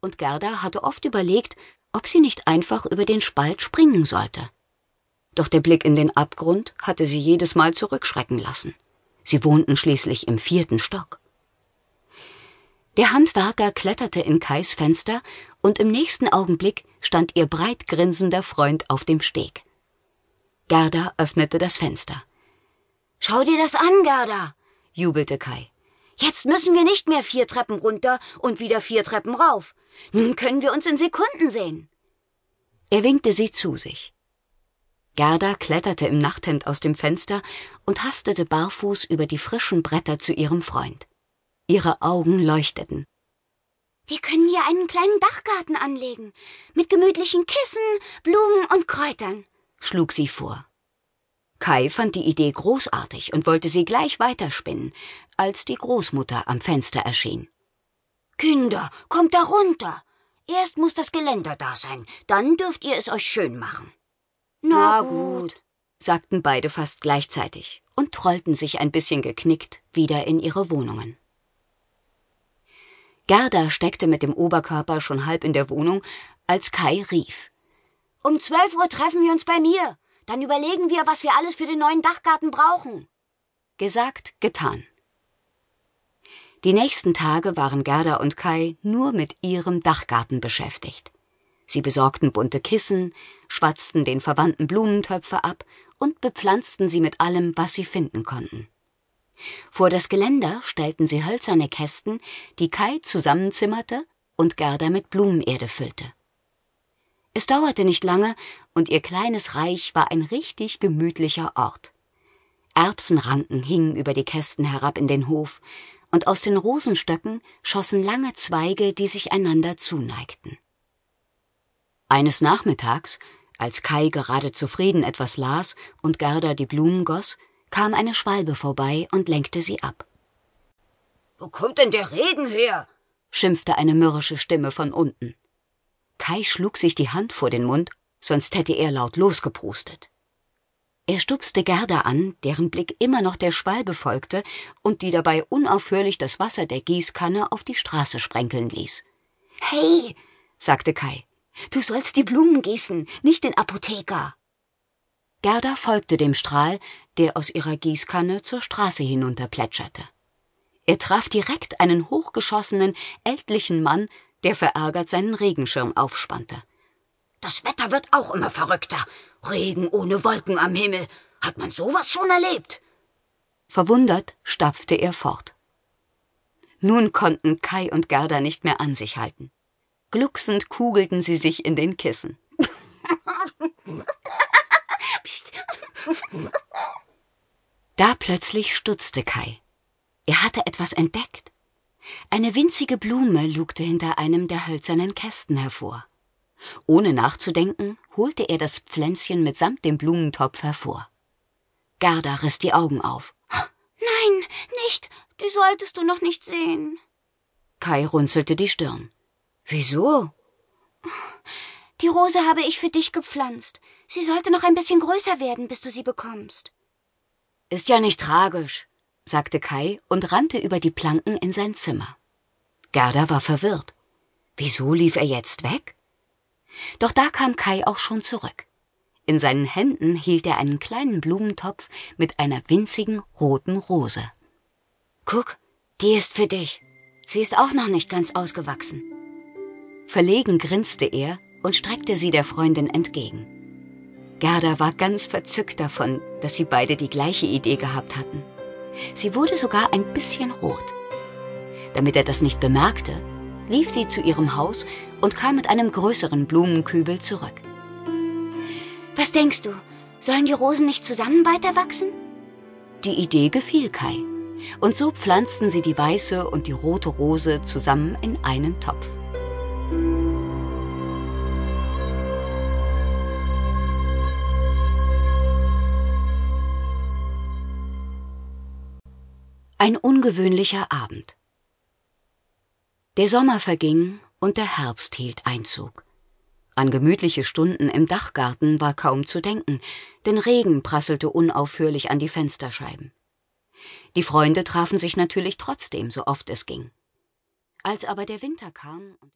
und Gerda hatte oft überlegt, ob sie nicht einfach über den Spalt springen sollte. Doch der Blick in den Abgrund hatte sie jedes Mal zurückschrecken lassen. Sie wohnten schließlich im vierten Stock. Der Handwerker kletterte in Kais Fenster und im nächsten Augenblick stand ihr breit grinsender Freund auf dem Steg. Gerda öffnete das Fenster. Schau dir das an, Gerda, jubelte Kai. Jetzt müssen wir nicht mehr vier Treppen runter und wieder vier Treppen rauf. Nun können wir uns in Sekunden sehen. Er winkte sie zu sich. Gerda kletterte im Nachthemd aus dem Fenster und hastete barfuß über die frischen Bretter zu ihrem Freund. Ihre Augen leuchteten. Wir können hier einen kleinen Dachgarten anlegen, mit gemütlichen Kissen, Blumen und Kräutern, schlug sie vor. Kai fand die Idee großartig und wollte sie gleich weiterspinnen, als die Großmutter am Fenster erschien. Kinder, kommt da runter. Erst muss das Geländer da sein, dann dürft ihr es euch schön machen. Na, Na gut, sagten beide fast gleichzeitig und trollten sich ein bisschen geknickt wieder in ihre Wohnungen. Gerda steckte mit dem Oberkörper schon halb in der Wohnung, als Kai rief. Um zwölf Uhr treffen wir uns bei mir. Dann überlegen wir, was wir alles für den neuen Dachgarten brauchen. Gesagt, getan. Die nächsten Tage waren Gerda und Kai nur mit ihrem Dachgarten beschäftigt. Sie besorgten bunte Kissen, schwatzten den verwandten Blumentöpfe ab und bepflanzten sie mit allem, was sie finden konnten. Vor das Geländer stellten sie hölzerne Kästen, die Kai zusammenzimmerte und Gerda mit Blumenerde füllte. Es dauerte nicht lange, und ihr kleines Reich war ein richtig gemütlicher Ort. Erbsenranken hingen über die Kästen herab in den Hof, und aus den Rosenstöcken schossen lange Zweige, die sich einander zuneigten. Eines Nachmittags, als Kai gerade zufrieden etwas las und Gerda die Blumen goss, kam eine Schwalbe vorbei und lenkte sie ab. Wo kommt denn der Regen her? schimpfte eine mürrische Stimme von unten. Kai schlug sich die Hand vor den Mund, sonst hätte er laut losgeprustet. Er stupste Gerda an, deren Blick immer noch der Schwalbe folgte und die dabei unaufhörlich das Wasser der Gießkanne auf die Straße sprenkeln ließ. Hey, sagte Kai, du sollst die Blumen gießen, nicht den Apotheker. Gerda folgte dem Strahl, der aus ihrer Gießkanne zur Straße hinunterplätscherte. Er traf direkt einen hochgeschossenen, ältlichen Mann, der verärgert seinen Regenschirm aufspannte. Das Wetter wird auch immer verrückter. Regen ohne Wolken am Himmel. Hat man sowas schon erlebt? Verwundert stapfte er fort. Nun konnten Kai und Gerda nicht mehr an sich halten. Glucksend kugelten sie sich in den Kissen. Da plötzlich stutzte Kai. Er hatte etwas entdeckt. Eine winzige Blume lugte hinter einem der hölzernen Kästen hervor. Ohne nachzudenken, holte er das Pflänzchen mitsamt dem Blumentopf hervor. Gerda riss die Augen auf. Nein, nicht. Die solltest du noch nicht sehen. Kai runzelte die Stirn. Wieso? Die Rose habe ich für dich gepflanzt. Sie sollte noch ein bisschen größer werden, bis du sie bekommst. Ist ja nicht tragisch, sagte Kai und rannte über die Planken in sein Zimmer. Gerda war verwirrt. Wieso lief er jetzt weg? Doch da kam Kai auch schon zurück. In seinen Händen hielt er einen kleinen Blumentopf mit einer winzigen roten Rose. Guck, die ist für dich. Sie ist auch noch nicht ganz ausgewachsen. Verlegen grinste er und streckte sie der Freundin entgegen. Gerda war ganz verzückt davon, dass sie beide die gleiche Idee gehabt hatten. Sie wurde sogar ein bisschen rot. Damit er das nicht bemerkte, lief sie zu ihrem Haus und kam mit einem größeren Blumenkübel zurück. Was denkst du? Sollen die Rosen nicht zusammen weiter wachsen? Die Idee gefiel Kai. Und so pflanzten sie die weiße und die rote Rose zusammen in einen Topf. Ein ungewöhnlicher Abend. Der Sommer verging und der Herbst hielt Einzug. An gemütliche Stunden im Dachgarten war kaum zu denken, denn Regen prasselte unaufhörlich an die Fensterscheiben. Die Freunde trafen sich natürlich trotzdem, so oft es ging. Als aber der Winter kam und